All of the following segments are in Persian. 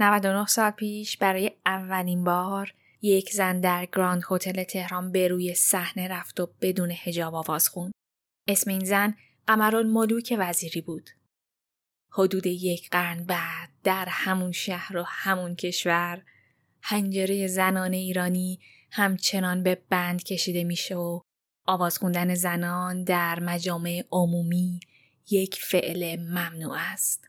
99 سال پیش برای اولین بار یک زن در گراند هتل تهران به روی صحنه رفت و بدون هجاب آواز خوند. اسم این زن ملوک وزیری بود. حدود یک قرن بعد در همون شهر و همون کشور هنجره زنان ایرانی همچنان به بند کشیده میشه و آواز خوندن زنان در مجامع عمومی یک فعل ممنوع است.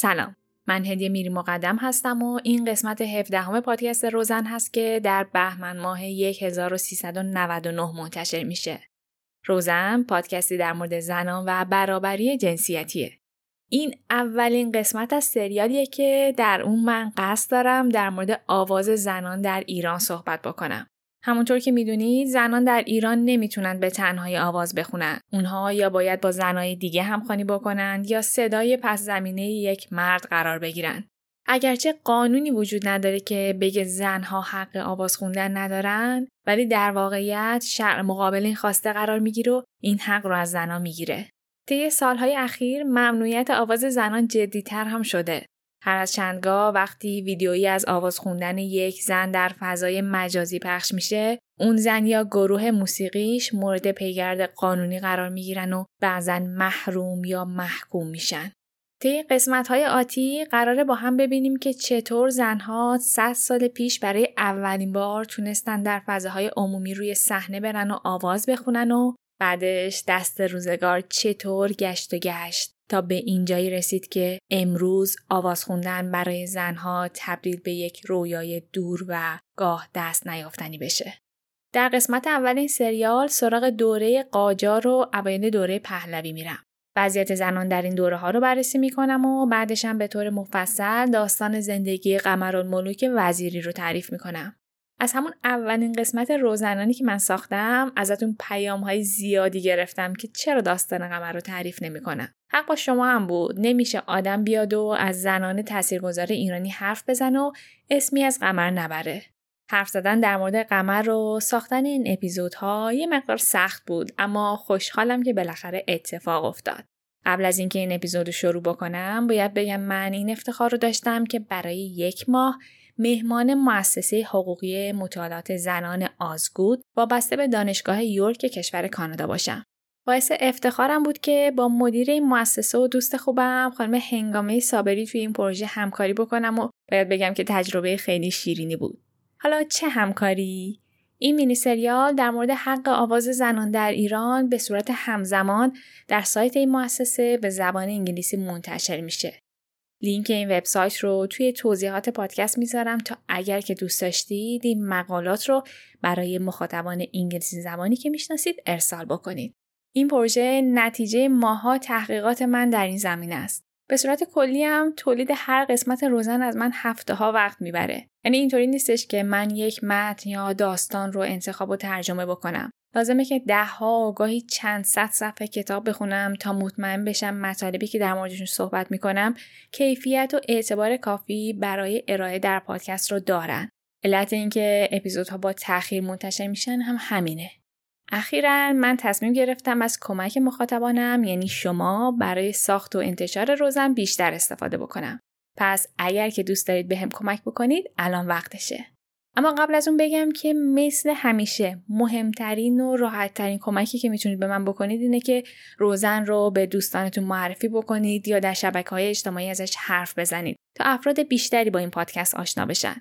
سلام من هدیه میری مقدم هستم و این قسمت 17 همه پادکست روزن هست که در بهمن ماه 1399 منتشر میشه. روزن پادکستی در مورد زنان و برابری جنسیتیه. این اولین قسمت از سریالیه که در اون من قصد دارم در مورد آواز زنان در ایران صحبت بکنم. همونطور که می‌دونید زنان در ایران نمی‌تونن به تنهایی آواز بخونن. اونها یا باید با زنای دیگه همخوانی بکنند یا صدای پس زمینه یک مرد قرار بگیرن. اگرچه قانونی وجود نداره که بگه زنها حق آواز خوندن ندارن ولی در واقعیت شرع مقابل این خواسته قرار می‌گیره و این حق رو از زنها می‌گیره. طی سالهای اخیر ممنوعیت آواز زنان جدیتر هم شده. هر از چندگاه وقتی ویدیویی از آواز خوندن یک زن در فضای مجازی پخش میشه اون زن یا گروه موسیقیش مورد پیگرد قانونی قرار می‌گیرن و بعضا محروم یا محکوم میشن. طی قسمت های آتی قراره با هم ببینیم که چطور زنها 100 سال پیش برای اولین بار تونستن در فضاهای عمومی روی صحنه برن و آواز بخونن و بعدش دست روزگار چطور گشت و گشت تا به اینجایی رسید که امروز آواز خوندن برای زنها تبدیل به یک رویای دور و گاه دست نیافتنی بشه. در قسمت اول این سریال سراغ دوره قاجار و اوایل دوره پهلوی میرم. وضعیت زنان در این دوره ها رو بررسی می‌کنم و بعدشم به طور مفصل داستان زندگی قمرالملوک وزیری رو تعریف می‌کنم. از همون اولین قسمت روزنانی که من ساختم ازتون پیام های زیادی گرفتم که چرا داستان قمر رو تعریف نمی‌کنم. حق با شما هم بود نمیشه آدم بیاد و از زنان تاثیرگذار ایرانی حرف بزنه و اسمی از قمر نبره. حرف زدن در مورد قمر و ساختن این اپیزودها یه مقدار سخت بود اما خوشحالم که بالاخره اتفاق افتاد. قبل از اینکه این اپیزود رو شروع بکنم باید بگم من این افتخار رو داشتم که برای یک ماه مهمان مؤسسه حقوقی مطالعات زنان آزگود وابسته به دانشگاه یورک کشور کانادا باشم. باعث افتخارم بود که با مدیر این مؤسسه و دوست خوبم خانم هنگامه صابری توی این پروژه همکاری بکنم و باید بگم که تجربه خیلی شیرینی بود. حالا چه همکاری؟ این مینی سریال در مورد حق آواز زنان در ایران به صورت همزمان در سایت این مؤسسه به زبان انگلیسی منتشر میشه. لینک این وبسایت رو توی توضیحات پادکست می‌ذارم تا اگر که دوست داشتید این مقالات رو برای مخاطبان انگلیسی زبانی که می‌شناسید ارسال بکنید. این پروژه نتیجه ماها تحقیقات من در این زمینه است. به صورت کلی هم تولید هر قسمت روزن از من هفته ها وقت می‌بره. یعنی اینطوری نیستش که من یک متن یا داستان رو انتخاب و ترجمه بکنم. لازمه که ده ها و گاهی چند صد صفحه کتاب بخونم تا مطمئن بشم مطالبی که در موردشون صحبت می‌کنم کیفیت و اعتبار کافی برای ارائه در پادکست رو دارن. علت اینکه اپیزودها با تاخیر منتشر میشن هم همینه. اخیرا من تصمیم گرفتم از کمک مخاطبانم یعنی شما برای ساخت و انتشار روزم بیشتر استفاده بکنم. پس اگر که دوست دارید بهم کمک بکنید الان وقتشه. اما قبل از اون بگم که مثل همیشه مهمترین و راحتترین کمکی که می‌تونید به من بکنید اینه که روزن رو به دوستانتون معرفی بکنید یا در شبکه های اجتماعی ازش حرف بزنید تا افراد بیشتری با این پادکست آشنا بشن.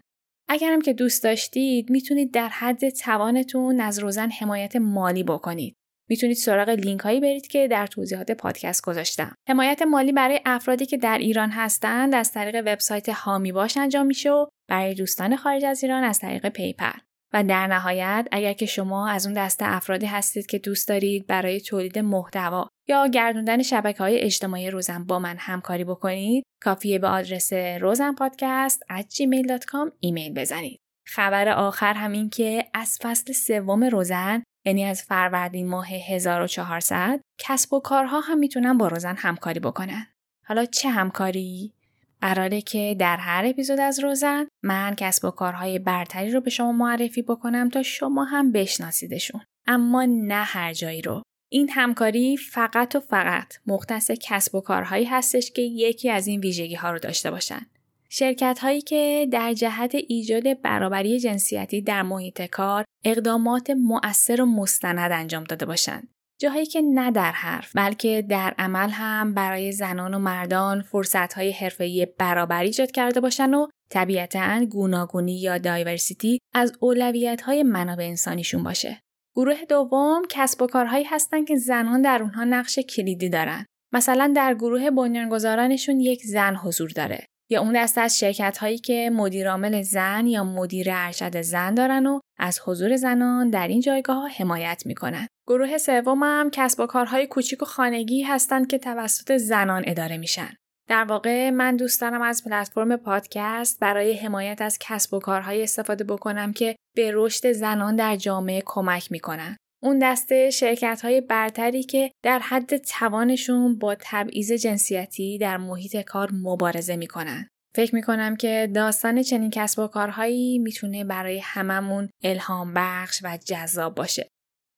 اگرم که دوست داشتید می‌تونید در حد توانتون از روزن حمایت مالی بکنید. می‌تونید سراغ لینک هایی برید که در توضیحات پادکست گذاشتم. حمایت مالی برای افرادی که در ایران هستند از طریق وبسایت حامی باش انجام میشه و برای دوستان خارج از ایران از طریق PayPal. و در نهایت اگر که شما از اون دسته افرادی هستید که دوست دارید برای تولید محتوا یا گردوندن شبکه های اجتماعی روزن با من همکاری بکنید کافیه به آدرس روزن پادکست gmail.com ایمیل بزنید. خبر آخر هم این که از فصل سوم روزن یعنی از فروردین ماه 1400 کسب و کارها هم می‌تونن با روزن همکاری بکنن. حالا چه همکاری؟ قراره که در هر اپیزود از روزن من کسب و کارهای برتری رو به شما معرفی بکنم تا شما هم بشناسیدشون. اما نه هر جایی رو. این همکاری فقط و فقط مختص کسب و کارهایی هستش که یکی از این ویژگی ها رو داشته باشن. شرکت هایی که در جهت ایجاد برابری جنسیتی در محیط کار اقدامات مؤثر و مستند انجام داده باشند. جاهایی که نه در حرف بلکه در عمل هم برای زنان و مردان فرصتهای حرفه‌ای برابری ایجاد کرده باشن و طبیعتا گوناگونی یا دایورسیتی از اولویت‌های منابع انسانیشون باشه. گروه دوم کسب و کارهایی هستن که زنان در اونها نقش کلیدی دارن. مثلا در گروه بنیانگذارانشون یک زن حضور داره یا اون دسته از شرکت هایی که مدیرعامل زن یا مدیر ارشد زن دارن و از حضور زنان در این جایگاه ها حمایت می‌کنن. گروه سوم هم کسب و کارهای کوچیک و خانگی هستند که توسط زنان اداره میشن. در واقع من دوست دارم از پلتفرم پادکست برای حمایت از کسب و کارهای استفاده بکنم که به رشد زنان در جامعه کمک می‌کنن. اون دسته شرکت های برتری که در حد توانشون با تبعیض جنسیتی در محیط کار مبارزه می‌کنن. فکر می‌کنم که داستان چنین کسب و کارهایی می‌تونه برای هممون الهام بخش و جذاب باشه.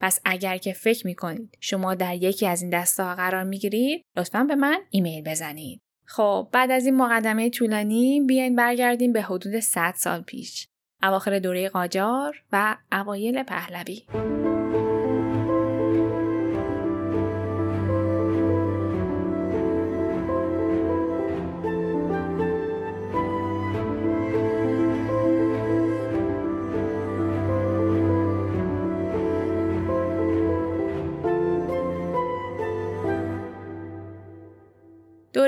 پس اگر که فکر می‌کنید شما در یکی از این دسته ها قرار می‌گیرید لطفا به من ایمیل بزنید. خب بعد از این مقدمه طولانی بیاین برگردیم به حدود 100 سال پیش. اواخر دوره قاجار و اوایل پهلوی.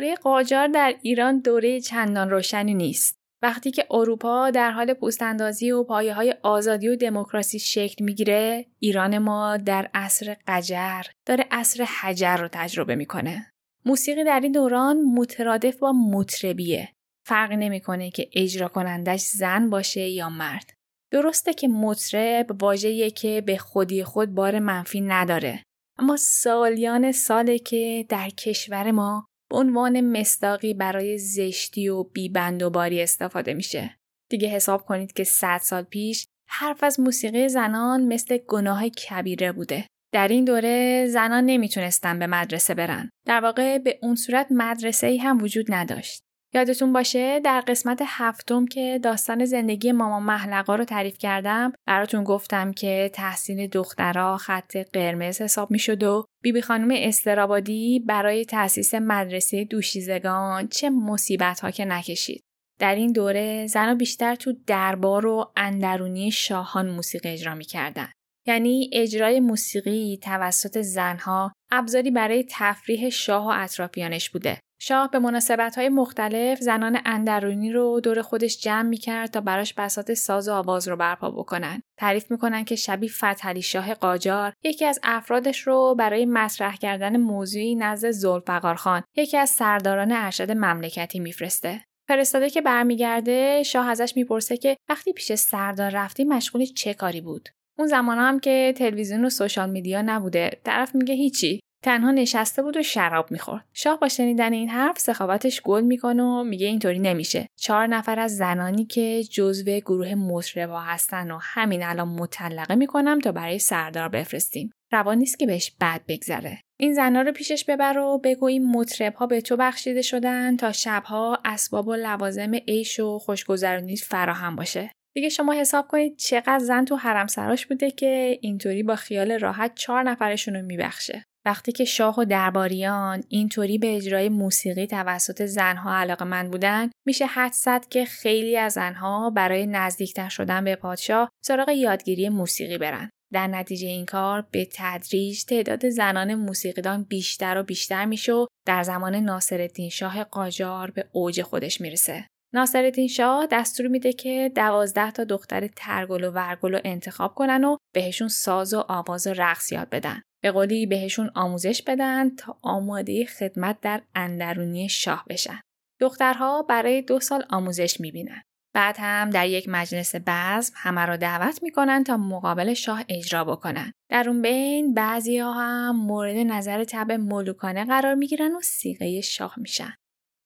دوره قاجار در ایران دوره چندان روشنی نیست. وقتی که اروپا در حال پوستاندازی و پایه های آزادی و دموکراسی شکل می‌گیره، ایران ما در عصر قجر داره عصر حجر رو تجربه می‌کنه. موسیقی در این دوران مترادف با مطربیه. فرقی نمی‌کنه که اجرا کنندش زن باشه یا مرد. درسته که مطرب واژه‌ایه که به خودی خود بار منفی نداره. اما سالیان ساله که در کشور ما به عنوان مستاقی برای زشتی و بیبند و باری استفاده میشه. دیگه حساب کنید که 100 سال پیش حرف از موسیقی زنان مثل گناه کبیره بوده. در این دوره زنان نمی‌تونستن به مدرسه برن. در واقع به اون صورت مدرسه ای هم وجود نداشت. یادتون باشه در قسمت هفتم که داستان زندگی ماما محلقا رو تعریف کردم براتون گفتم که تحصیل دخترها خط قرمز حساب می شد و بیبی خانم استرابادی برای تأسیس مدرسه دوشیزگان چه مصیبت ها که نکشید. در این دوره زنها بیشتر تو دربار و اندرونی شاهان موسیقی اجرا می کردن. یعنی اجرای موسیقی توسط زنها ابزاری برای تفریح شاه و اطرافیانش بوده شاه به مناسبت های مختلف زنان اندرونی رو دور خودش جمع می کرد تا براش بسات ساز و آواز رو برپا بکنن. تعریف می‌کنن که شبی فتحعلی شاه قاجار یکی از افرادش رو برای مطرح کردن موضوعی نزد زلفقار خان یکی از سرداران ارشد مملکتی میفرسته. فرستاده که برمیگرده شاه ازش می‌پرسه که وقتی پیش سردار رفتی مشغول چه کاری بود اون زمان هم که تلویزیون و سوشال میدیا نبوده طرف میگه هیچی تنها نشسته بود و شراب می‌خورد. شاه با شنیدن این حرف سخاوتش گل می‌کنه و میگه اینطوری نمیشه. چهار نفر از زنانی که جزو گروه مطربا هستن و همین الان مطلقه می‌کنم تا برای سردار بفرستیم. روان نیست که بهش بد بگذره. این زنها رو پیشش ببر و بگو این مطرب ها به تو بخشیده شدن تا شبها اسباب و لوازم عیش و خوشگذرونی فراهم باشه. دیگه شما حساب کنید چقدر زن تو حرم سراش بوده که اینطوری با خیال راحت چهار نفرشون رو میبخشه. وقتی که شاه و درباریان اینطوری به اجرای موسیقی توسط زنها علاقه من بودن میشه حد زد که خیلی از زنها برای نزدیکتر شدن به پادشاه سراغ یادگیری موسیقی برن در نتیجه این کار به تدریج تعداد زنان موسیقیدان بیشتر و بیشتر میشه و در زمان ناصرالدین شاه قاجار به اوج خودش می‌رسه. ناصرالدین شاه دستور میده که دوازده تا دختر ترگل و ورگل رو انتخاب کنن و بهشون ساز و آواز و رقص یاد بدن. به قولی بهشون آموزش بدن تا آماده خدمت در اندرونی شاه بشن. دخترها برای دو سال آموزش می‌بینن. بعد هم در یک مجلس بزم همه را دعوت می‌کنن تا مقابل شاه اجرا بکنن. در اون بین بعضی ها هم مورد نظر تب ملوکانه قرار می‌گیرن و سیغه شاه میشن.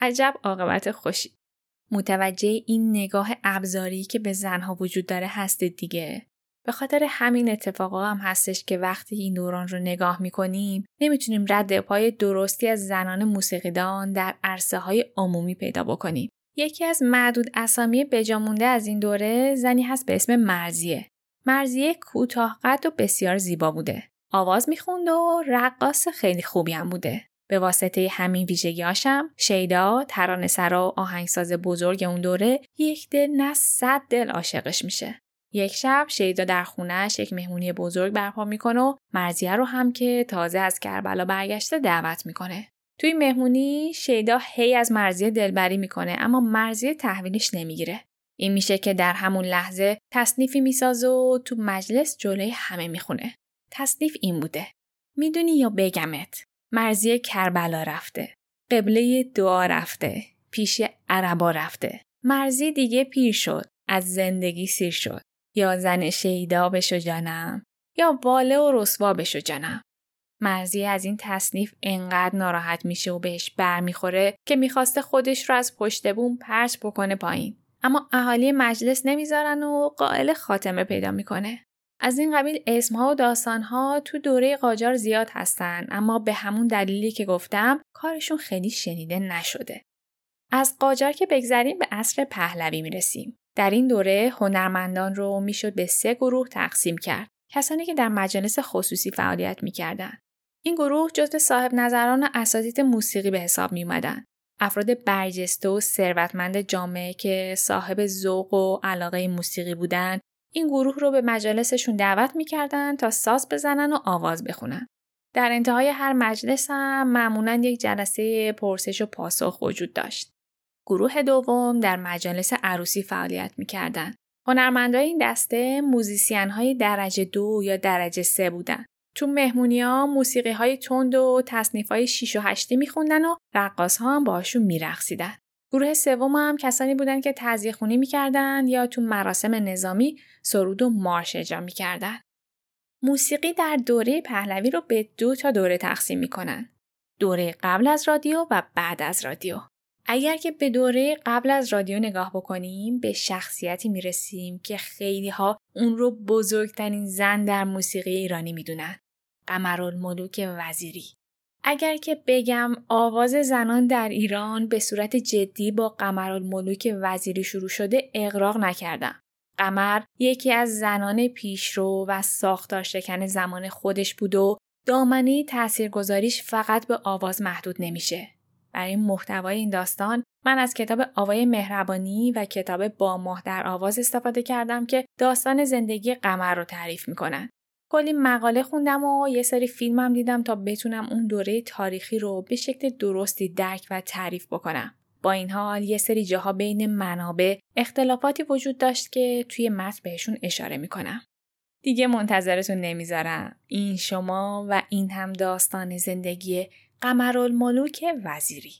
عجب عاقبت خوشی. متوجه این نگاه ابزاری که به زنها وجود داره هستید دیگه. به خاطر همین اتفاقا هم هستش که وقتی این دوران رو نگاه می‌کنیم نمی‌تونیم رد پای درستی از زنان موسیقیدان در عرصه های عمومی پیدا بکنیم. یکی از معدود اسامی بجامونده از این دوره زنی هست به اسم مرزیه. مرزیه کوتاه قد و بسیار زیبا بوده. آواز می‌خوند و رقاص خیلی خوبی هم بوده. به واسطه همین ویژگیاشم شیدا ترانه‌سرا و آهنگساز بزرگ اون دوره یک دل نه صد دل عاشقش میشه. یک شب شیدا در خونهش یک مهمونی بزرگ برپا می‌کنه و مرزیه رو هم که تازه از کربلا برگشته دعوت می‌کنه. توی مهمونی شیدا هی از مرزیه دلبری می‌کنه اما مرزیه تحویلش نمی‌گیره. این میشه که در همون لحظه تصنیفی می‌سازه و تو مجلس جلوی همه می‌خونه. تصنیف این بوده. می‌دونی یا بگمت؟ مرزی کربلا رفته. قبله دعا رفته. پیش عربا رفته. مرزی دیگه پیر شد. از زندگی سیر شد. یا زن شیدا بشو جانم. یا باله و رسوا بشو جانم. مرزی از این تصنیف انقدر ناراحت میشه و بهش برمیخوره که می‌خواسته خودش رو از پشت بوم پرچ بکنه پایین. اما اهالی مجلس نمی‌ذارن و قائل خاتمه پیدا می‌کنه. از این قبیل اسمها و داستانها تو دوره قاجار زیاد هستن اما به همون دلیلی که گفتم کارشون خیلی شنیده نشده. از قاجار که بگذریم به عصر پهلوی می‌رسیم. در این دوره هنرمندان رو می‌شد به سه گروه تقسیم کرد. کسانی که در مجالس خصوصی فعالیت می‌کردند. این گروه جزو صاحب نظران اساتید موسیقی به حساب می اومدن. افراد برجسته و ثروتمند جامعه که صاحب ذوق و علاقه موسیقی بودند این گروه رو به مجالسشون دعوت می‌کردن تا ساز بزنن و آواز بخونن. در انتهای هر مجلس هم معمولا یک جلسه پرسش و پاسخ وجود داشت. گروه دوم در مجالس عروسی فعالیت می‌کردن. هنرمندای این دسته موزیسین های درجه دو یا درجه سه بودن. تو مهمونی ها موسیقی های تند و تصنیف های شیش و هشتی میخوندن و رقاص ها هم باشون میرقصیدن. گروه سوم هم کسانی بودند که تعذیه خونی می‌کردند یا تو مراسم نظامی سرود و مارش اجرا می‌کردند. موسیقی در دوره پهلوی رو به دو تا دوره تقسیم می‌کنن. دوره قبل از رادیو و بعد از رادیو. اگر که به دوره قبل از رادیو نگاه بکنیم به شخصیتی می‌رسیم که خیلی ها اون رو بزرگترین زن در موسیقی ایرانی می‌دونن. قمرالملوک وزیری. اگر که بگم آواز زنان در ایران به صورت جدی با قمرالملوک وزیری شروع شده اقراق نکردم. قمر یکی از زنان پیشرو و ساختار شکن زمان خودش بود و دامنه تاثیرگذاریش فقط به آواز محدود نمیشه. برای محتوای این داستان من از کتاب آوای مهربانی و کتاب با ماه در آواز استفاده کردم که داستان زندگی قمر رو تعریف می‌کنن. کلی مقاله خوندم و یه سری فیلمم دیدم تا بتونم اون دوره تاریخی رو به شکل درستی درک و تعریف بکنم. با این حال یه سری جاها بین منابع اختلافاتی وجود داشت که توی متن بهشون اشاره می‌کنم. دیگه منتظرتون نمی‌ذارم. این شما و این هم داستان زندگی قمرالملوک وزیری.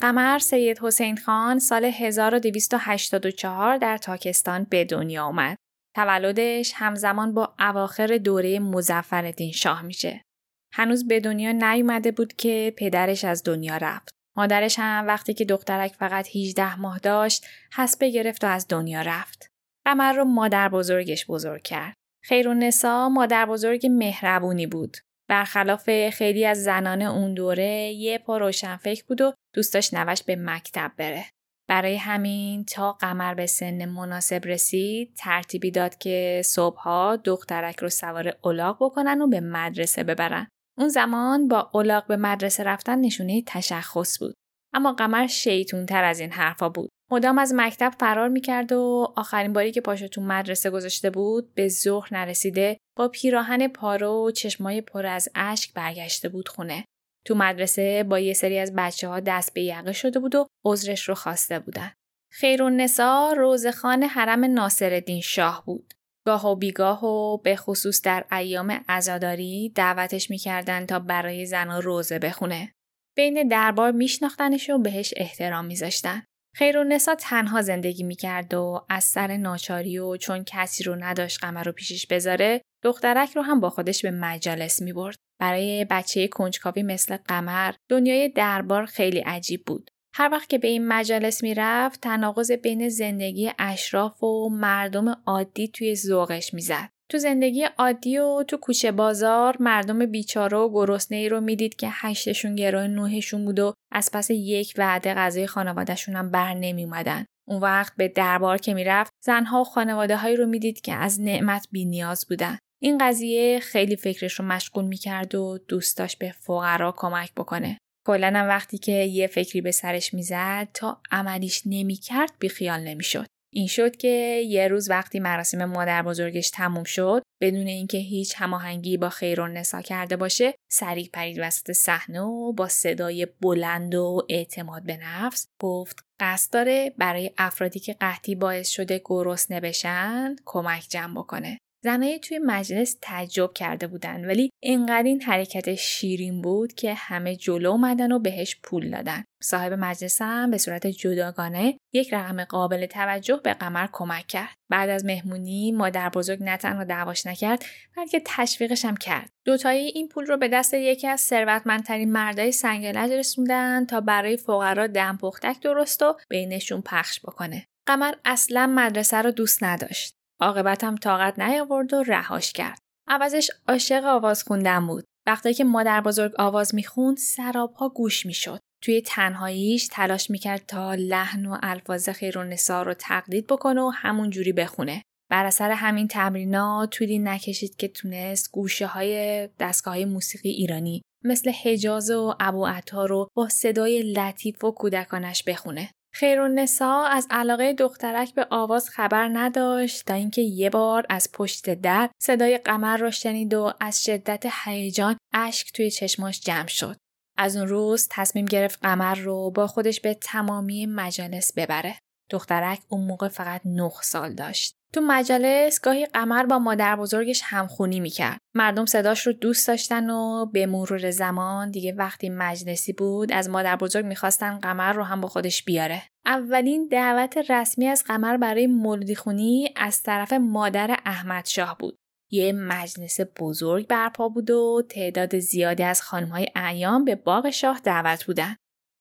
قمر سید حسین خان سال 1284 در تاکستان به دنیا آمد. تولدش همزمان با اواخر دوره مزفردین شاه میشه. هنوز به دنیا نیومده بود که پدرش از دنیا رفت. مادرش هم وقتی که دخترک فقط 18 ماه داشت حسبه گرفت و از دنیا رفت. قمر رو مادر بزرگش بزرگ کرد. خیرونسا مادر بزرگ مهربونی بود. برخلاف خیلی از زنان اون دوره یه پا روشنفکر بود و دوست داشت نوش به مکتب بره. برای همین تا قمر به سن مناسب رسید ترتیبی داد که صبحها دخترک رو سوار اولاق بکنن و به مدرسه ببرن. اون زمان با اولاق به مدرسه رفتن نشونه تشخص بود. اما قمر شیطون تر از این حرفا بود. مدام از مکتب فرار می‌کرد و آخرین باری که پاشو تو مدرسه گذاشته بود به ظهر نرسیده با پیراهن پارو و چشمای پر از اشک برگشته بود خونه. تو مدرسه با یه سری از بچه ها دست به یقه شده بود و عذرش رو خواسته بودن. خیرونسا روزخان حرم ناصرالدین شاه بود. گاه و بیگاه و به خصوص در ایام عزاداری دعوتش می‌کردن تا برای زنها روزه بخونه. بین دربار میشناختنش و بهش احترام میذاشتن. خیرونسا تنها زندگی می‌کرد و از سر ناچاری و چون کسی رو نداشت قمر رو پیشش بذاره دخترک رو هم با خودش به مجالس می‌برد. برای بچه کنجکاوی مثل قمر دنیای دربار خیلی عجیب بود. هر وقت که به این مجالس می‌رفت تناقض بین زندگی اشراف و مردم عادی توی ذوقش می‌زد. تو زندگی عادی و تو کوچه بازار مردم بیچاره و گرسنه ای رو می‌دید که هشتشون گروه نوهشون بود و از پس یک وعده غذای خانوادهشون هم بر نمی اومدن. اون وقت به دربار که می‌رفت زنها و خانواده هایی رو می‌دید که از نعمت بی نیاز بودن. این قضیه خیلی فکرش رو مشغول می‌کرد و دوست داشت به فقرا کمک بکنه. کلا وقتی که یه فکری به سرش می‌زد تا عملیش نمی‌کرد بیخیال نمی‌شد. این شد که یه روز وقتی مراسم مادر بزرگش تموم شد بدون اینکه هیچ هماهنگی با خیرون نسا کرده باشه سریع پرید وسط صحنه و با صدای بلند و اعتماد به نفس گفت قصد داره برای افرادی که قحطی باعث شده گرسنه بشن کمک جمع بکنه زنای توی مجلس تعجب کرده بودن ولی انقدر این حرکت شیرین بود که همه جلو اومدن و بهش پول دادن. صاحب مجلس هم به صورت جداگانه یک رقم قابل توجه به قمر کمک کرد. بعد از مهمونی مادر بزرگ نه تنها دعواش نکرد بلکه تشویقش هم کرد. دوتایی این پول رو به دست یکی از ثروتمندترین مردای سنگلج رسوندن تا برای فقرا دم پختک درست و بینشون پخش بکنه. قمر اصلا مدرسه رو دوست نداشت. عاقبتم طاقت نیاورد و رهاش کرد. عوضش عاشق آواز خوندن بود. وقتی که مادر بزرگ آواز می‌خوند سرابها گوش می‌شد. توی تنهاییش تلاش می‌کرد تا لحن و الفاظ خیرونسا رو تقلید بکنه و همون جوری بخونه. بر اثر همین تمرینات طولی نکشید که تونست گوشه های دستگاه موسیقی ایرانی مثل حجاز و ابو رو با صدای لطیف و کودکانش بخونه. خیرونسا از علاقه دخترک به آواز خبر نداشت تا اینکه یه بار از پشت در صدای قمر را شنید و از شدت هیجان اشک توی چشماش جمع شد. از اون روز تصمیم گرفت قمر رو با خودش به تمامی مجالس ببره. دخترک اون موقع فقط نه سال داشت. تو مجالس گاهی قمر با مادر بزرگش همخونی می‌کرد. مردم صداش رو دوست داشتن و به مرور زمان دیگه وقتی مجلسی بود از مادر بزرگ می‌خواستن قمر رو هم با خودش بیاره. اولین دعوت رسمی از قمر برای مولدی خونی از طرف مادر احمد شاه بود. یه مجلس بزرگ برپا بود و تعداد زیادی از خانمهای اعیان به باغ شاه دعوت بودن.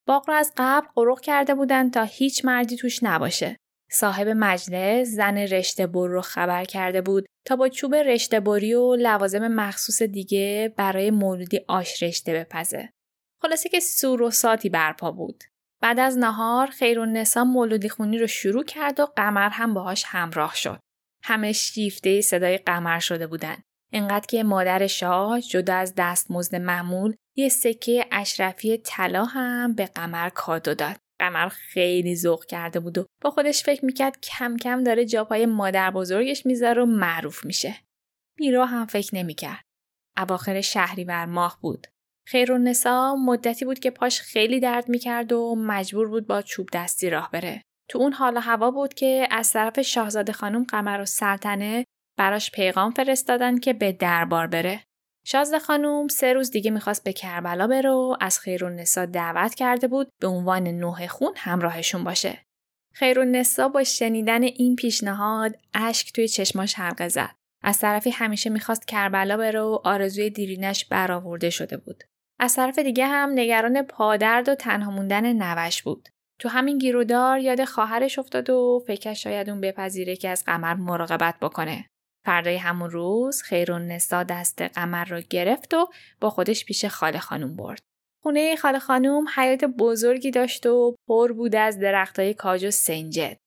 باغ را از قبل قروق کرده بودن تا هیچ مردی توش نباشه. صاحب مجلس زن رشته بر رو خبر کرده بود تا با چوب رشته بری و لوازم مخصوص دیگه برای مولودی آش رشته بپزه. خلاصه که سور و ساتی برپا بود. بعد از نهار خیرالنسا مولودی خونی رو شروع کرد و قمر هم باهاش همراه شد. همه شیفته صدای قمر شده بودن. انقدر که مادر شاه جدا از دستمزد معمول یه سکه اشرفی طلا هم به قمر کادو داد. قمر خیلی ذوق کرده بود و با خودش فکر می‌کرد کم کم داره جاپای مادر بزرگش می‌ذاره و معروف میشه. میرا هم فکر نمی‌کرد. اواخر شهریور ماه بود. خیرالنسا مدتی بود که پاش خیلی درد می‌کرد و مجبور بود با چوب دستی راه بره. تو اون حال هوا بود که از طرف شاهزاده خانم قمر و سلطنه براش پیغام فرستادن که به دربار بره. شازده خانوم سه روز دیگه می‌خواست به کربلا بره و از خیرالنسا دعوت کرده بود به عنوان نوح خون همراهشون باشه. خیرالنسا با شنیدن این پیشنهاد اشک توی چشماش حلقه زد. از طرفی همیشه می‌خواست کربلا بره و آرزوی دیرینش برآورده شده بود. از طرف دیگه هم نگران پادرد و تنها موندن نوش بود. تو همین گیرودار یاد خواهرش افتاد و فکرش شاید اون بپذیره که از قمر مراقبت بکنه. فردای همون روز نسا دست قمر رو گرفت و با خودش پیش خاله خانوم برد. خونه خاله خانوم حیات بزرگی داشت و پر بود از درختای کاج و سنجد.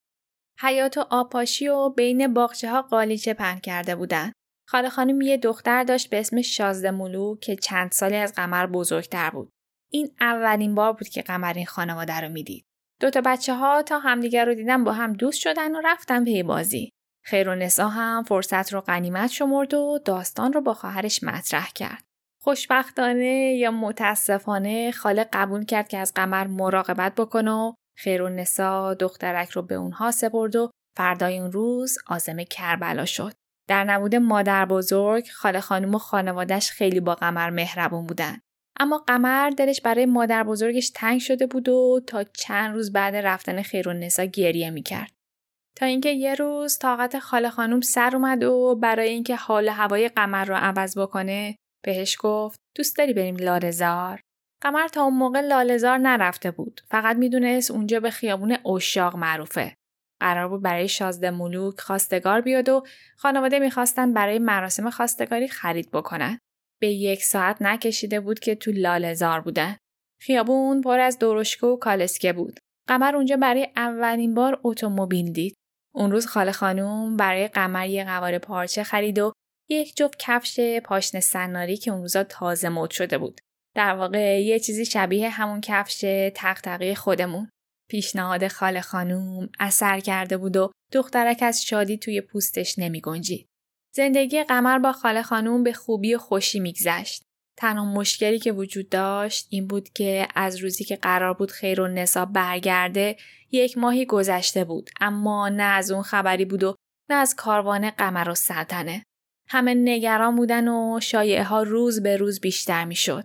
حیات و آپاشی و بین باغچه ها قالیچه پهن کرده بودن. خاله خانم یه دختر داشت به اسم شازده مولو که چند سالی از قمر بزرگتر بود. این اولین بار بود که قمر این خانواده رو می‌دید. دوتا بچه ها تا همدیگر رو دیدن با هم دوست شدن و رفتن پی بازی. خیر و نسا هم فرصت رو غنیمت شمرد و داستان رو با خواهرش مطرح کرد. خوشبختانه یا متاسفانه خاله قبول کرد که از قمر مراقبت بکنه و خیر و نسا دخترک رو به اونها سپرد و فردای اون روز آزم کربلا شد. در نبود مادر بزرگ خاله خانم و خانوادش خیلی با قمر مهربون بودن. اما قمر دلش برای مادر بزرگش تنگ شده بود و تا چند روز بعد رفتن خیر و نسا گریه می‌کرد. تا اینکه یه روز طاقت خاله خانم سر اومد و برای اینکه حال هوای قمر رو عوض بکنه بهش گفت دوست داری بریم لالزار؟ قمر تا اون موقع لالزار نرفته بود. فقط می‌دونست اونجا به خیابون اشاق معروفه. قرار بود برای شازده ملوک خواستگار بیاد و خانواده می‌خواستن برای مراسم خواستگاری خرید بکنن. به یک ساعت نکشیده بود که تو لالزار بودن. خیابون پر از درشکه و کالسکه بود. قمر اونجا برای اولین بار اتومبیل دید. اون روز خاله خانوم برای قمر یه قواره پارچه خرید و یک جفت کفش پاشنه سناری که اون روزا تازه مد شده بود. در واقع یه چیزی شبیه همون کفش تقتقی خودمون. پیشنهاد خاله خانوم اثر کرده بود و دخترک از شادی توی پوستش نمی گنجید. زندگی قمر با خاله خانوم به خوبی و خوشی میگذشت. تنها مشکلی که وجود داشت این بود که از روزی که قرار بود خیر و نسا برگرده یک ماهی گذشته بود اما نه از اون خبری بود و نه از کاروان قمر و سلطنه. همه نگران بودن و شایعه ها روز به روز بیشتر می‌شد.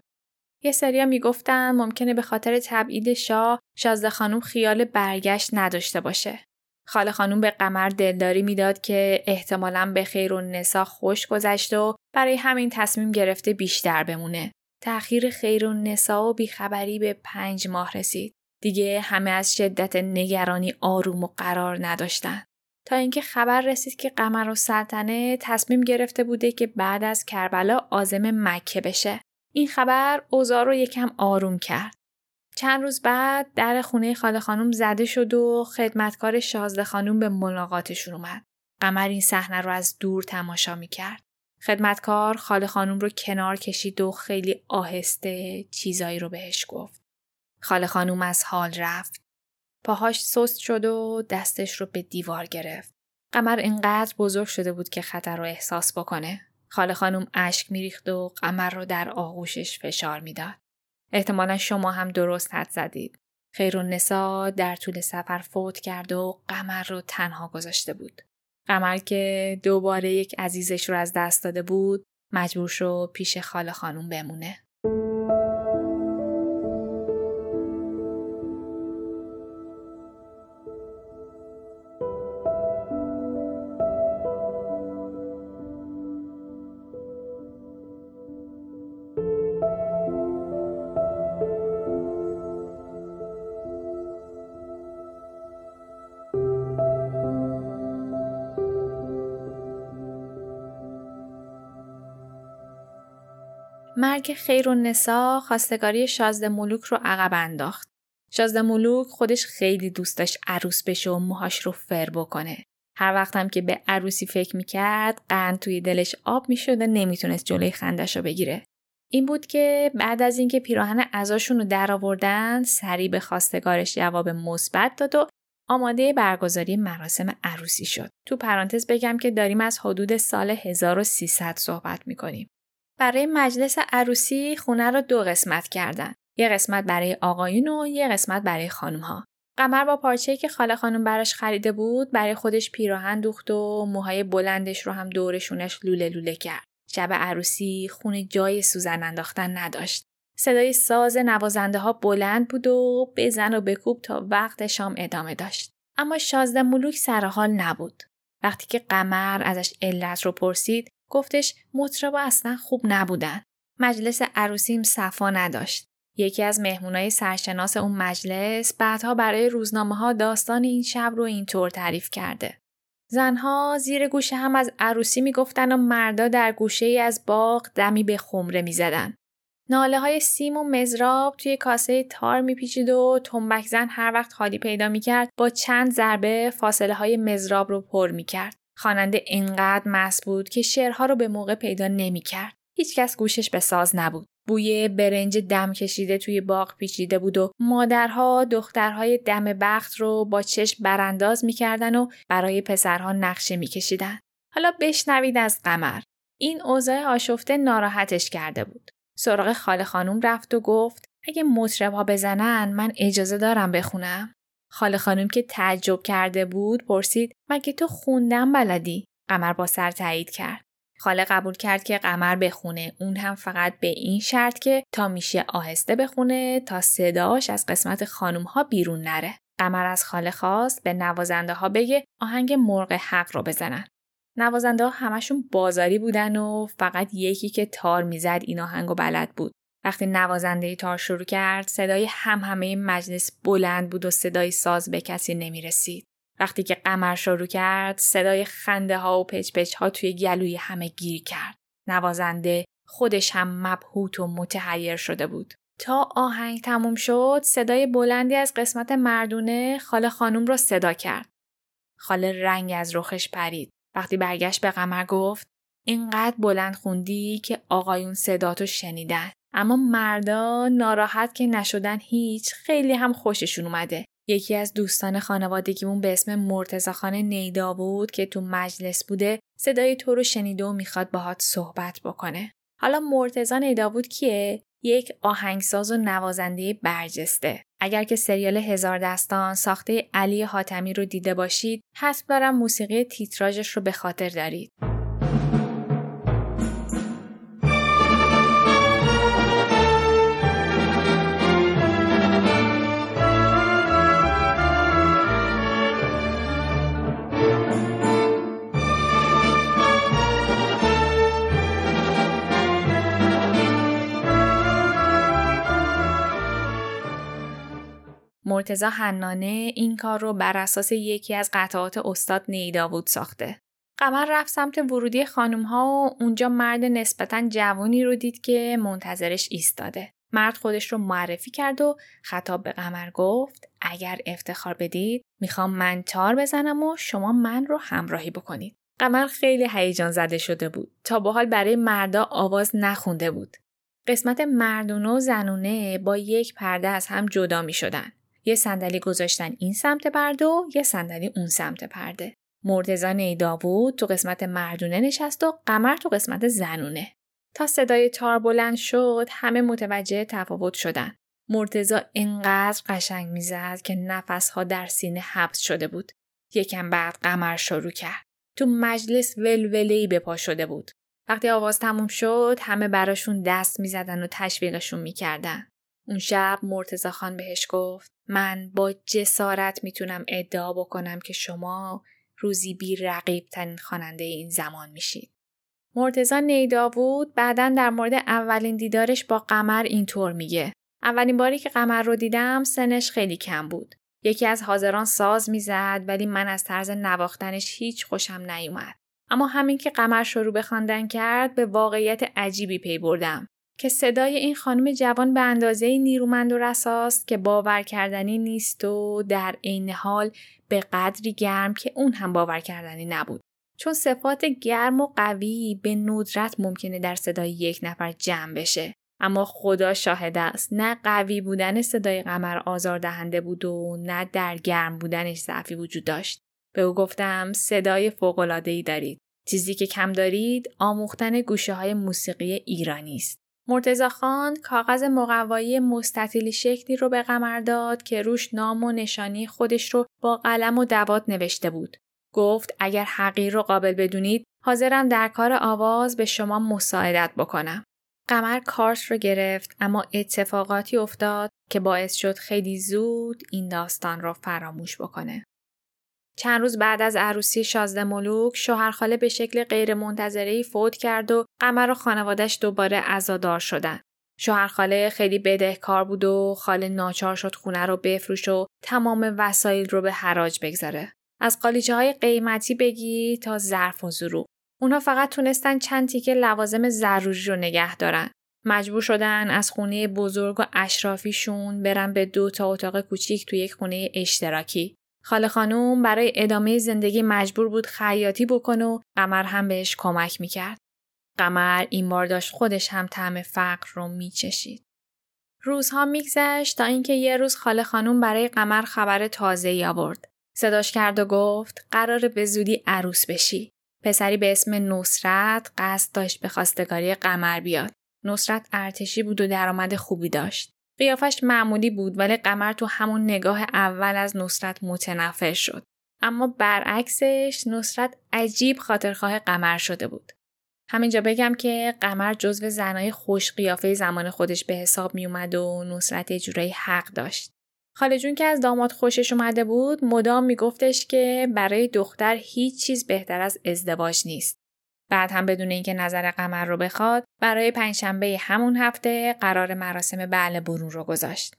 یه سریا می‌گفتن ممکنه به خاطر تبعید شاه شازده خانم خیال برگشت نداشته باشه. خاله خانم به قمر دلداری می‌داد که احتمالا به خیر و نسا خوش گذشت و برای همین تصمیم گرفته بیشتر بمونه. تأخیر خیر و نسا و بیخبری به پنج ماه رسید. دیگه همه از شدت نگرانی آروم و قرار نداشتن. تا اینکه خبر رسید که قمر و سلطنه تصمیم گرفته بوده که بعد از کربلا آزم مکه بشه. این خبر اوضاع رو یکم آروم کرد. چند روز بعد در خونه خاله خانم زده شد و خدمتکار شازده خانم به ملاقاتشون اومد. قمر این صحنه رو از دور تماشا می‌کرد. خدمتکار خاله خانم رو کنار کشید و خیلی آهسته چیزایی رو بهش گفت. خاله خانم از حال رفت. پاهاش سست شد و دستش رو به دیوار گرفت. قمر اینقدر بزرگ شده بود که خطر رو احساس بکنه. خاله خانم اشک میریخت و قمر رو در آغوشش فشار می‌داد. احتمالا شما هم درست حد زدید. خیر نسا در طول سفر فوت کرد و قمر رو تنها گذاشته بود. قمر که دوباره یک عزیزش رو از دست داده بود مجبور شو پیش خاله خانم بمونه. مرگ خیر و نسا خواستگاری شازده ملوک رو عقب انداخت. شازده ملوک خودش خیلی دوست داشت عروس بشه و موهاش رو فر بکنه. هر وقتم که به عروسی فکر می‌کرد قند توی دلش آب می‌شد و نمی‌تونست جلوی خندش رو بگیره. این بود که بعد از اینکه پیراهن ازاشون رو درآوردن سریع به خواستگارش جواب مثبت داد و آماده برگزاری مراسم عروسی شد. تو پرانتز بگم که داریم از حدود سال 1300 صحبت می‌کنیم. برای مجلس عروسی خونه رو دو قسمت کردن. یه قسمت برای آقایون و یه قسمت برای خانم ها. قمر با پارچه‌ای که خاله خانم براش خریده بود برای خودش پیراهن دوخت و موهای بلندش رو هم دورشونش لوله لوله کرد. شب عروسی خونه جای سوزن انداختن نداشت. صدای ساز نوازنده ها بلند بود و بزن و بکوب تا وقت شام ادامه داشت. اما شازده ملوک سرحال نبود. وقتی که قمر ازش علت رو پرسید گفتش مطربا اصلا خوب نبودن. مجلس عروسیم صفا نداشت. یکی از مهمونای سرشناس اون مجلس بعدها برای روزنامه ها داستان این شب رو اینطور تعریف کرده. زنها زیر گوشه هم از عروسی می‌گفتن و مردا در گوشه ای از باغ دمی به خمره می‌زدن. ناله های سیم و مزراب توی کاسه تار میپیچید و تنبک زن هر وقت خالی پیدا می‌کرد با چند ضربه فاصله های مزراب رو پر می‌کرد. خواننده انقدر مس بود که شعرها رو به موقع پیدا نمی‌کرد. هیچکس گوشش به ساز نبود. بوی برنج دم کشیده توی باغ پیچیده بود و مادرها دخترهای دم بخت رو با چشم برانداز می‌کردن و برای پسرها نقشه میکشیدن. حالا بشنوید از قمر. این اوضاع آشفته ناراحتش کرده بود. سراغ خاله خانوم رفت و گفت اگه مطرب بزنن من اجازه دارم بخونم. خاله خانوم که تعجب کرده بود پرسید مگه تو خوندن بلدی؟ قمر با سر تایید کرد. خاله قبول کرد که قمر بخونه اون هم فقط به این شرط که تا میشه آهسته بخونه تا صداش از قسمت خانوم ها بیرون نره. قمر از خاله خواست به نوازنده ها بگه آهنگ مرغ حق رو بزنن. نوازنده ها همشون بازاری بودن و فقط یکی که تار می‌زد این آهنگ و بلد بود. وقتی نوازنده تار شروع کرد صدای هم همه مجلس بلند بود و صدای ساز به کسی نمی رسید. وقتی که قمر شروع کرد صدای خنده ها و پچ پچ ها توی گلوی همه گیر کرد. نوازنده خودش هم مبهوت و متحیر شده بود. تا آهنگ تموم شد صدای بلندی از قسمت مردونه خاله خانوم را صدا کرد. خاله رنگ از رخش پرید. وقتی برگشت به قمر گفت اینقدر بلند خوندی که آقایون صداتو شنیدن. اما مردا ناراحت که نشدن هیچ خیلی هم خوششون اومده. یکی از دوستان خانوادگیمون به اسم مرتزا نیدا بود که تو مجلس بوده صدای تو رو شنیده و می‌خواد باهات صحبت بکنه. حالا مرتزا نیدا بود کیه؟ یک آهنگساز و نوازنده برجسته. اگر که سریال هزار دستان ساخته علی حاتمی رو دیده باشید، حسب دارم موسیقی تیتراژش رو به خاطر دارید. مرتزا حنانه این کار رو بر اساس یکی از قطعات استاد نیداوود ساخته. قمر رفت سمت ورودی خانم ها و اونجا مرد نسبتا جوانی رو دید که منتظرش ایستاده. مرد خودش رو معرفی کرد و خطاب به قمر گفت اگر افتخار بدید می‌خوام من تار بزنم و شما من رو همراهی بکنید. قمر خیلی هیجان زده شده بود. تا به حال برای مردا آواز نخونده بود. قسمت مردونه و زنونه با یک پرده از هم جدا می شدن. یه صندلی گذاشتن این سمت پرده و یه صندلی اون سمت پرده. مرتزا نیداوود تو قسمت مردونه نشست و قمر تو قسمت زنونه. تا صدای تار بلند شد همه متوجه تفاوت شدن. مرتزا انقدر قشنگ می‌زد که نفسها در سینه حبس شده بود. یکم بعد قمر شروع کرد. تو مجلس ولولهی به پا شده بود. وقتی آواز تموم شد همه براشون دست می‌زدن و تشویقشون می‌کردن. اون شب مرتزا خان بهش گفت من با جسارت می‌تونم ادعا بکنم که شما روزی بی رقیب ترین خواننده این زمان میشید. مرتزا نیداوود بعدا در مورد اولین دیدارش با قمر اینطور میگه. اولین باری که قمر رو دیدم سنش خیلی کم بود. یکی از حاضران ساز می‌زد ولی من از طرز نواختنش هیچ خوشم نیومد. اما همین که قمر شروع به خواندن کرد به واقعیت عجیبی پی بردم. که صدای این خانم جوان به اندازه نیرومند و رساست که باور کردنی نیست و در عین حال به قدری گرم که اون هم باور کردنی نبود. چون صفات گرم و قوی به ندرت ممکنه در صدای یک نفر جمع بشه. اما خدا شاهد است نه قوی بودن صدای قمر آزار دهنده بود و نه در گرم بودنش ضعفی وجود داشت. به او گفتم صدای ای دارید. چیزی که کم دارید آموختن گوشه های موسیقی ایرانی است. مرتزا خان کاغذ مقوایی مستطیلی شکلی رو به قمر داد که روش نام و نشانی خودش رو با قلم و دوات نوشته بود. گفت اگر حقیر رو قابل بدونید حاضرم در کار آواز به شما مساعدت بکنم. قمر کارت رو گرفت اما اتفاقاتی افتاد که باعث شد خیلی زود این داستان رو فراموش بکنه. چند روز بعد از عروسی شازده ملوک شوهرخاله به شکل غیرمنتظرهای فوت کرد و قمر و خانوادش دوباره عزادار شدن. شوهرخاله خیلی بدهکار بود و خاله ناچار شد خونه رو بفروش و تمام وسایل رو به حراج بگذاره. از قالیچه های قیمتی بگی تا ظرف و ظروف. اونا فقط تونستن چند تیکه لوازم ضروری رو نگه دارن. مجبور شدن از خونه بزرگ و اشرافیشون برن به دو تا اتاق کوچیک تو یک خونه اشتراکی. خاله خانوم برای ادامه زندگی مجبور بود خیاطی بکنه و قمر هم بهش کمک می‌کرد. قمر این بار داشت خودش هم طعم فقر رو میچشید. روزها میگذشت تا اینکه یه روز خاله خانوم برای قمر خبر تازه ای آورد. صداش کرد و گفت قرار به زودی عروس بشی. پسری به اسم نصرت قصد داشت به خواستگاری قمر بیاد. نصرت ارتشی بود و درآمد خوبی داشت. قیافش معمولی بود ولی قمر تو همون نگاه اول از نصرت متنفر شد. اما برعکسش نصرت عجیب خاطرخواه قمر شده بود. همینجا بگم که قمر جزو زنای خوش قیافه زمان خودش به حساب می اومد و نصرت جورایی حق داشت. خاله جون که از داماد خوشش اومده بود مدام میگفتش که برای دختر هیچ چیز بهتر از ازدواج نیست. بعد هم بدون اینکه نظر قمر رو بخواد برای پنجشنبه همون هفته قرار مراسم بعل برون رو گذاشت.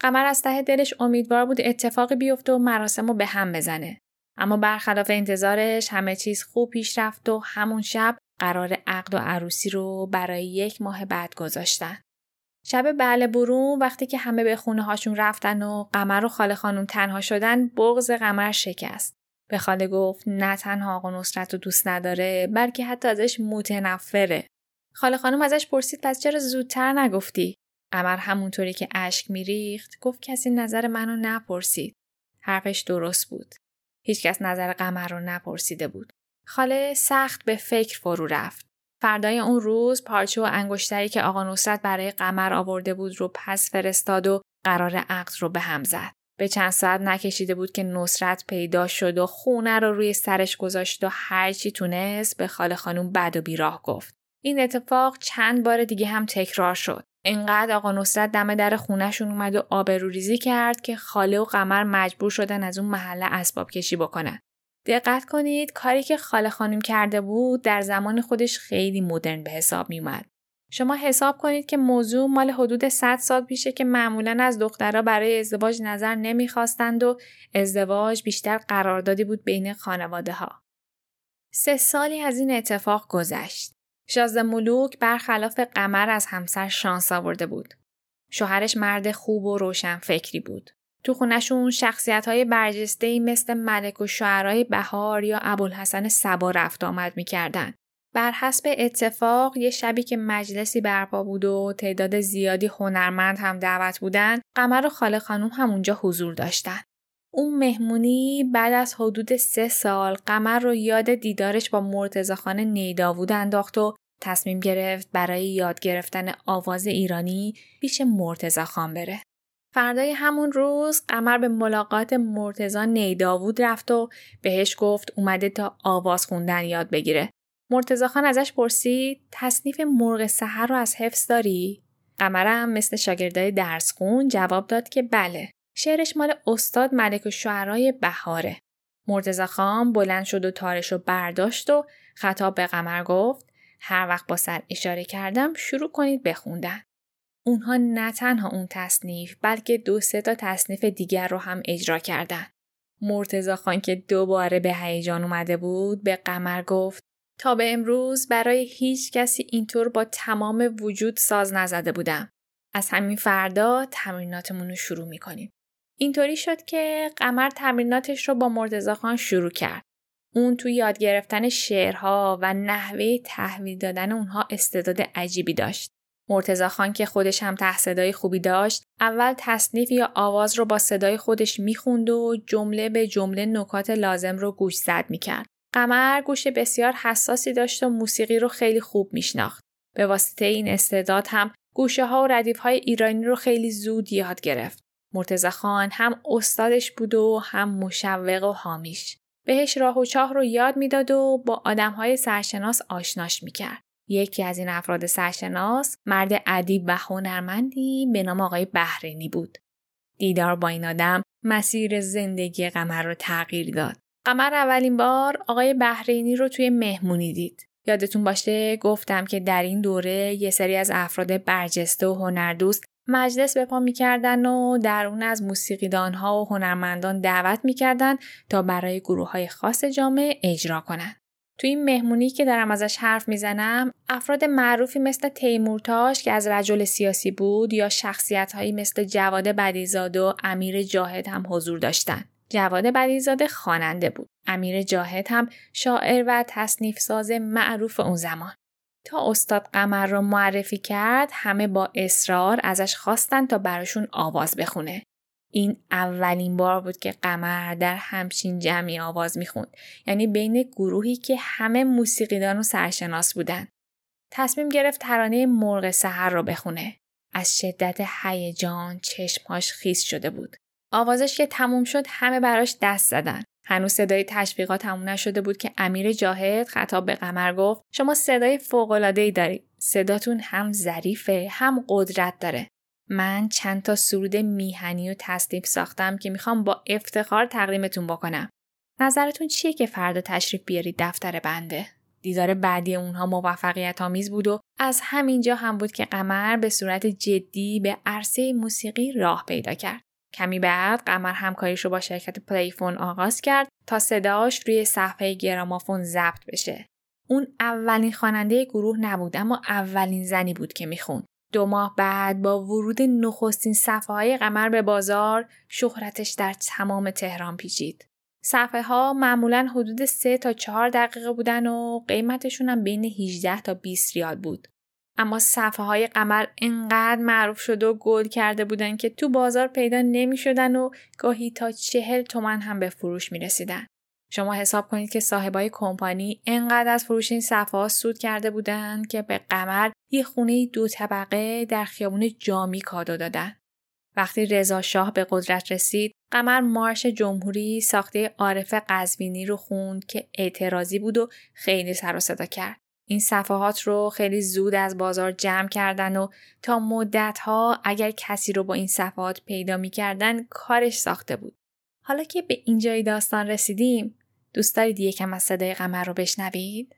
قمر از ته دلش امیدوار بود اتفاقی بیفته و مراسم رو به هم بزنه. اما برخلاف انتظارش همه چیز خوب پیش رفت و همون شب قرار عقد و عروسی رو برای یک ماه بعد گذاشتن. شب بله برون وقتی که همه به خونه هاشون رفتن و قمر و خاله خانم تنها شدن بغز قمر شکست. به خاله گفت نه تنها آقا نصرت رو دوست نداره بلکه حتی ازش متنفره. خاله خانم ازش پرسید پس چرا زودتر نگفتی؟ قمر همونطوری که اشک میریخت گفت کسی نظر منو نپرسید. حرفش درست بود. هیچکس نظر قمر رو نپرسیده بود. خاله سخت به فکر فرو رفت. فردای اون روز پارچه و انگشتری که آقا نصرت برای قمر آورده بود رو پس فرستاد و قرار عقد رو به هم زد. به چند ساعت نکشیده بود که نصرت پیدا شد و خونه رو روی سرش گذاشت و هرچی تونست به خاله خانوم بد و بیراه گفت. این اتفاق چند بار دیگه هم تکرار شد. اینقدر آقا نصرت دم در خونهشون اومد و آبروریزی کرد که خاله و قمر مجبور شدن از اون محله اسباب کشی بکنن. دقت کنید کاری که خاله خانم کرده بود در زمان خودش خیلی مدرن به حساب می اومد. شما حساب کنید که موضوع مال حدود 100 سال پیشه که معمولا از دخترها برای ازدواج نظر نمی‌خواستند و ازدواج بیشتر قراردادی بود بین خانواده ها. سه سالی از این اتفاق گذشت. شازده ملوک برخلاف قمر از همسر شانس آورده بود. شوهرش مرد خوب و روشن فکری بود. تو خونشون شخصیت های برجسته مثل ملک و شعرهای بهار یا ابوالحسن سبا رفت آمد می‌کردن. بر حسب اتفاق یه شبی که مجلسی برپا بود و تعداد زیادی هنرمند هم دعوت بودن قمر و خاله خانوم هم اونجا حضور داشتن. اون مهمونی بعد از حدود سه سال قمر رو یاد دیدارش با مرتزا خان نیداوود انداخت و تصمیم گرفت برای یاد گرفتن آواز ایرانی پیش مرتزا خان بره. فردای همون روز قمر به ملاقات مرتزا نیداوود رفت و بهش گفت اومده تا آواز خوندن یاد بگیره. مرتزا خان ازش پرسید تصنیف مرغ سحر رو از حفظ داری؟ قمرم مثل شاگردای درس خون جواب داد که بله. شعرش مال استاد ملک و شعرهای بهاره. مرتزا خان بلند شد و تارش رو برداشت و خطاب به قمر گفت هر وقت با سر اشاره کردم شروع کنید بخوندن. اونها نه تنها اون تصنیف بلکه دو سه تا تصنیف دیگر رو هم اجرا کردن. مرتزا خان که دوباره به هیجان اومده بود به قمر گفت تا به امروز برای هیچ کسی اینطور با تمام وجود ساز نزده بودم. از همین فردا تمریناتمون رو شروع می‌کنیم. اینطوری شد که قمر تمریناتش رو با مرتزا خان شروع کرد. اون تو یاد گرفتن شعرها و نحوه تحویل دادن اونها استعداد عجیبی داشت. مرتزا خان که خودش هم ته صدای خوبی داشت اول تصنیف یا آواز رو با صدای خودش می‌خوند و جمله به جمله نکات لازم رو گوش زد می‌کرد. قمر گوش بسیار حساسی داشت و موسیقی رو خیلی خوب میشناخت. به واسطه این استعداد هم گوشه ها و ردیف های ایرانی رو خیلی زود یاد گرفت. مرتزا خان هم استادش بود و هم مشوق و حامیش. بهش راه و چاه رو یاد می‌داد و با آدم های سرشناس آشناش می‌کرد. یکی از این افراد سرشناس مرد ادیب و هنرمندی به نام آقای بهرینی بود. دیدار با این آدم مسیر زندگی قمر رو تغییر داد. قمر اولین بار آقای بهرینی رو توی مهمونی دید. یادتون باشه گفتم که در این دوره یه سری از افراد برجسته و هنردوست مجلس به پا می‌کردن و در اون از موسیقیدانها و هنرمندان دعوت می‌کردن تا برای گروه های خاص جامعه اجرا کنند. تو این مهمونی که دارم ازش حرف می‌زنم افراد معروفی مثل تیمورتاش که از رجل سیاسی بود یا شخصیت هایی مثل جواد بدیزاده و امیر جاهد هم حضور داشتن. جواد بدیزاده خواننده بود. امیر جاهد هم شاعر و تصنیف ساز معروف اون زمان. تا استاد قمر رو معرفی کرد همه با اصرار ازش خواستن تا براشون آواز بخونه. این اولین بار بود که قمر در همچین جمعی آواز می‌خوند یعنی بین گروهی که همه موسیقیدان و سرشناس بودن. تصمیم گرفت ترانه مرغ سحر رو بخونه. از شدت هیجان چشمهاش خیس شده بود. آوازش که تموم شد همه براش دست زدن. هنوز صدای تشویقات تموم نشده بود که امیر جاهد خطاب به قمر گفت شما صدای فوق‌العاده‌ای دارید. صداتون هم ظریفه هم قدرت داره. من چند تا سرود میهنی و تصنیف ساختم که می‌خوام با افتخار تقدیمتون بکنم. نظرتون چیه که فردا تشریف بیارید دفتر بنده؟ دیدار بعدی اونها موفقیت آمیز بود و از همینجا هم بود که قمر به صورت جدی به عرصه موسیقی راه پیدا کرد. کمی بعد قمر همکاریش رو با شرکت پلیفون آغاز کرد تا صداش روی صفحه گرامافون ضبط بشه. اون اولین خواننده گروه نبود اما اولین زنی بود که می‌خوند. دو ماه بعد با ورود نخستین صفحه های قمر به بازار شهرتش در تمام تهران پیچید. صفحه ها معمولا حدود 3 تا 4 دقیقه بودن و قیمتشون هم بین 18 تا 20 ریال بود. اما صفحه های قمر انقدر معروف شده و گل کرده بودن که تو بازار پیدا نمی شدن و گاهی تا چهل تومن هم به فروش می رسیدن. شما حساب کنید که صاحبای کمپانی انقدر از فروش این صفحه سود کرده بودند که به قمر یه خونه دو طبقه در خیابون جامی کادو دادن. وقتی رضا شاه به قدرت رسید، قمر مارش جمهوری ساخته عارف قزوینی رو خوند که اعتراضی بود و خیلی سر و صدا کرد. این صفحات رو خیلی زود از بازار جمع کردن و تا مدت ها اگر کسی رو با این صفحات پیدا می‌کردن کارش ساخته بود. حالا که به اینجای داستان رسیدیم دوست دارید یکم از صدای قمر رو بشنوید؟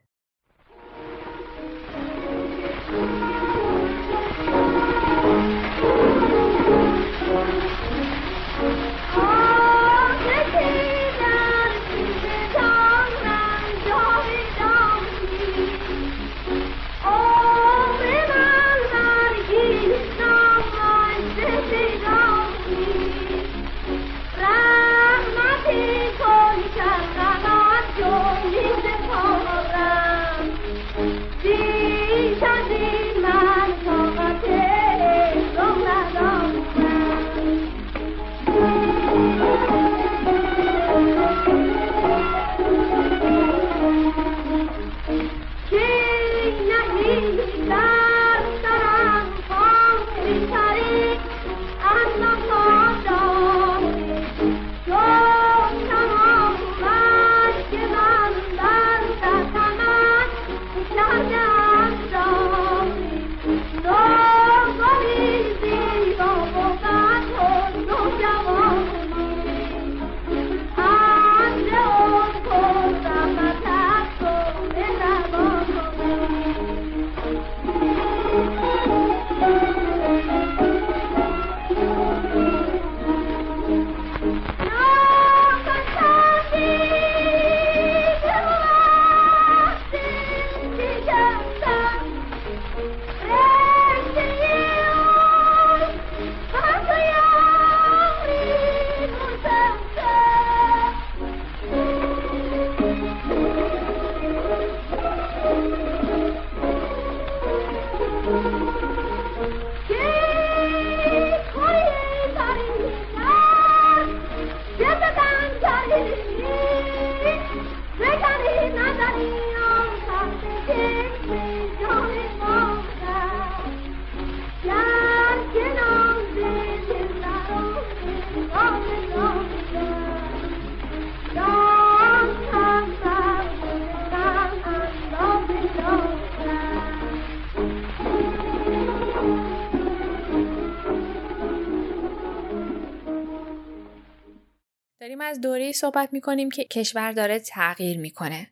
از دوره صحبت می‌کنیم که کشور داره تغییر می‌کنه.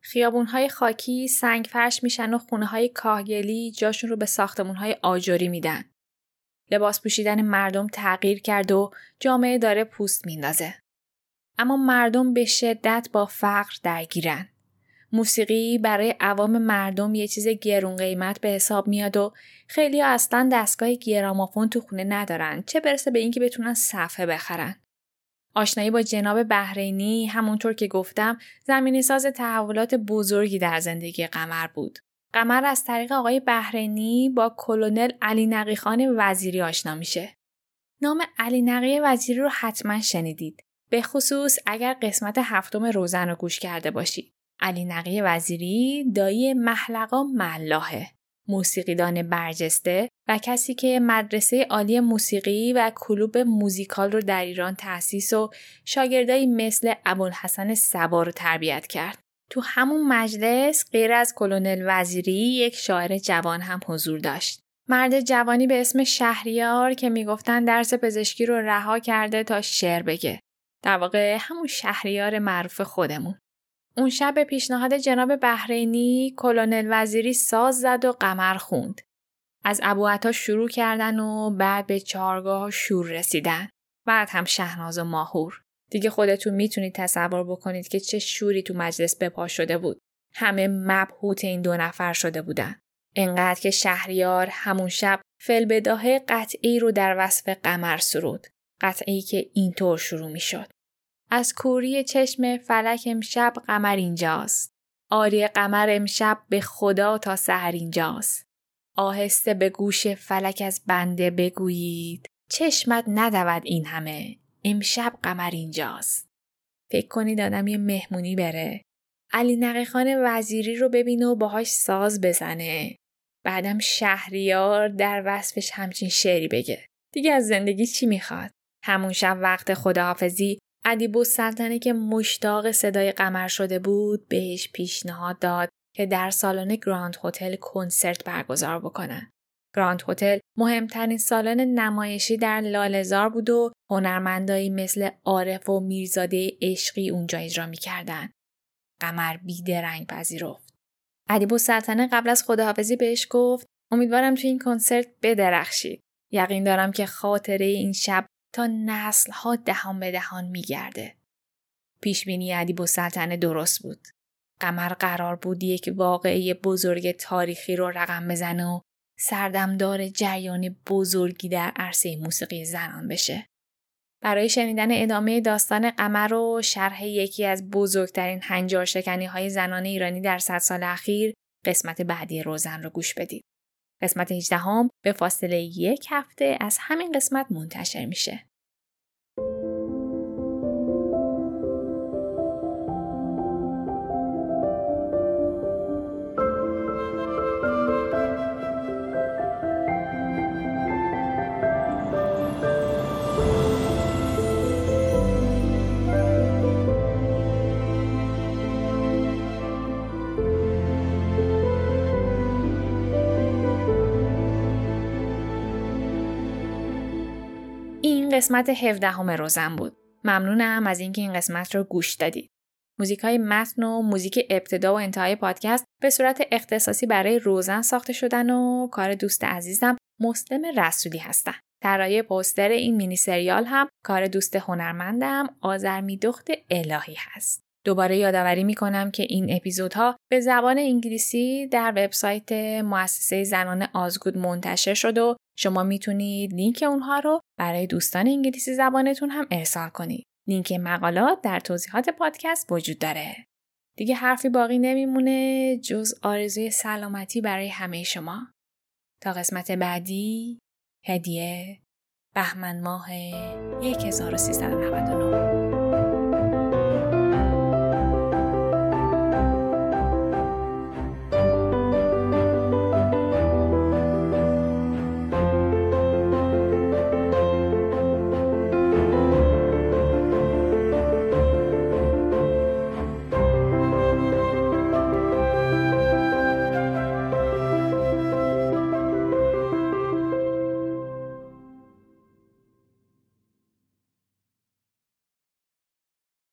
خیابونهای خاکی سنگ فرش میشن و خونه های کاهگلی جاشون رو به ساختمونهای آجوری میدن. لباس پوشیدن مردم تغییر کرد و جامعه داره پوست میندازه. اما مردم به شدت با فقر درگیرن. موسیقی برای عوام مردم یه چیز گرون قیمت به حساب میاد و خیلی اصلا دستگاه گرامافون تو خونه ندارن چه برسه به اینکه بتونن صفحه بخرن. آشنایی با جناب بحرینی همونطور که گفتم زمینی ساز تحولات بزرگی در زندگی قمر بود. قمر از طریق آقای بهرینی با کلونل علی نقیخان وزیری آشنا میشه. نام علی نقی وزیری رو حتما شنیدید. به خصوص اگر قسمت هفتم روزن رو گوش کرده باشید. علی نقی وزیری دایی محلقا ملاحه. موسیقیدان برجسته و کسی که مدرسه عالی موسیقی و کلوب موزیکال رو در ایران تأسیس و شاگردایی مثل ابوالحسن سبا رو تربیت کرد. تو همون مجلس غیر از کلونل وزیری یک شاعر جوان هم حضور داشت. مرد جوانی به اسم شهریار که می‌گفتن درس پزشکی رو رها کرده تا شعر بگه. در واقع همون شهریار معروف خودمون. اون شب به پیشنهاد جناب بحرینی کلونل وزیری ساز زد و قمر خوند. از ابو شروع کردن و بعد به چارگاه شور رسیدن. بعد هم شهناز و ماهور. دیگه خودتون می‌تونید تصور بکنید که چه شوری تو مجلس بپا شده بود. همه مبهوت این دو نفر شده بودن. انقدر که شهریار همون شب فلبداه قطعی رو در وصف قمر سرود. قطعی که اینطور شروع می شد. از کوری چشم فلک امشب قمر اینجاست. آری قمر امشب به خدا تا سحر اینجاست. آهسته به گوش فلک از بنده بگویید چشمت ندود این همه امشب قمر اینجاست. فکر کنید آدم یه مهمونی بره. علی نقیخان وزیری رو ببینه و باهاش ساز بزنه. بعدم شهریار در وصفش همچین شعری بگه. دیگه از زندگی چی می‌خواد؟ همون شب وقت خداحافظی ادیب سلطنه که مشتاق صدای قمر شده بود بهش پیشنهاد داد که در سالن گراند هتل کنسرت برگزار بکنه. گراند هتل مهمترین سالن نمایشی در لالزار بود و هنرمندایی مثل عارف و میرزاده عشقی اونجا اجرا می‌کردن. قمر بیدرنگ پذیرفت. ادیب سلطنه قبل از خداحافظی بهش گفت امیدوارم تو این کنسرت بدرخشید. یقین دارم که خاطره این شب تا نسل ها دهان به دهان میگرده. پیشبینی ادیب سلطنه درست بود. قمر قرار بود یک واقعه بزرگ تاریخی رو رقم بزنه و سردمدار جریان بزرگی در عرصه موسیقی زنان بشه. برای شنیدن ادامه داستان قمر و شرح یکی از بزرگترین هنجار شکنی های زنان ایرانی در صد سال اخیر قسمت بعدی روزن رو گوش بدید. قسمت 18 هم به فاصله یک هفته از همین قسمت منتشر میشه. قسمت 17 همه روزم بود. ممنونم از اینکه این قسمت رو گوش دادید. موزیک های متن و موزیک ابتدا و انتهای پادکست به صورت اختصاصی برای روزن ساخته شدن و کار دوست عزیزم مسلم رسولی هستن. طراحی پوستر این مینی سریال هم کار دوست هنرمندم آزرمی دخت الهی هست. دوباره یادآوری می کنم که این اپیزودها به زبان انگلیسی در وبسایت مؤسسه زنان آزگود منتشر شد و شما می‌تونید لینک اونها رو برای دوستان انگلیسی زبانتون هم ارسال کنید. لینک مقالات در توضیحات پادکست وجود داره. دیگه حرفی باقی نمیمونه جز آرزوی سلامتی برای همه شما. تا قسمت بعدی هدیه بهمن ماه 1399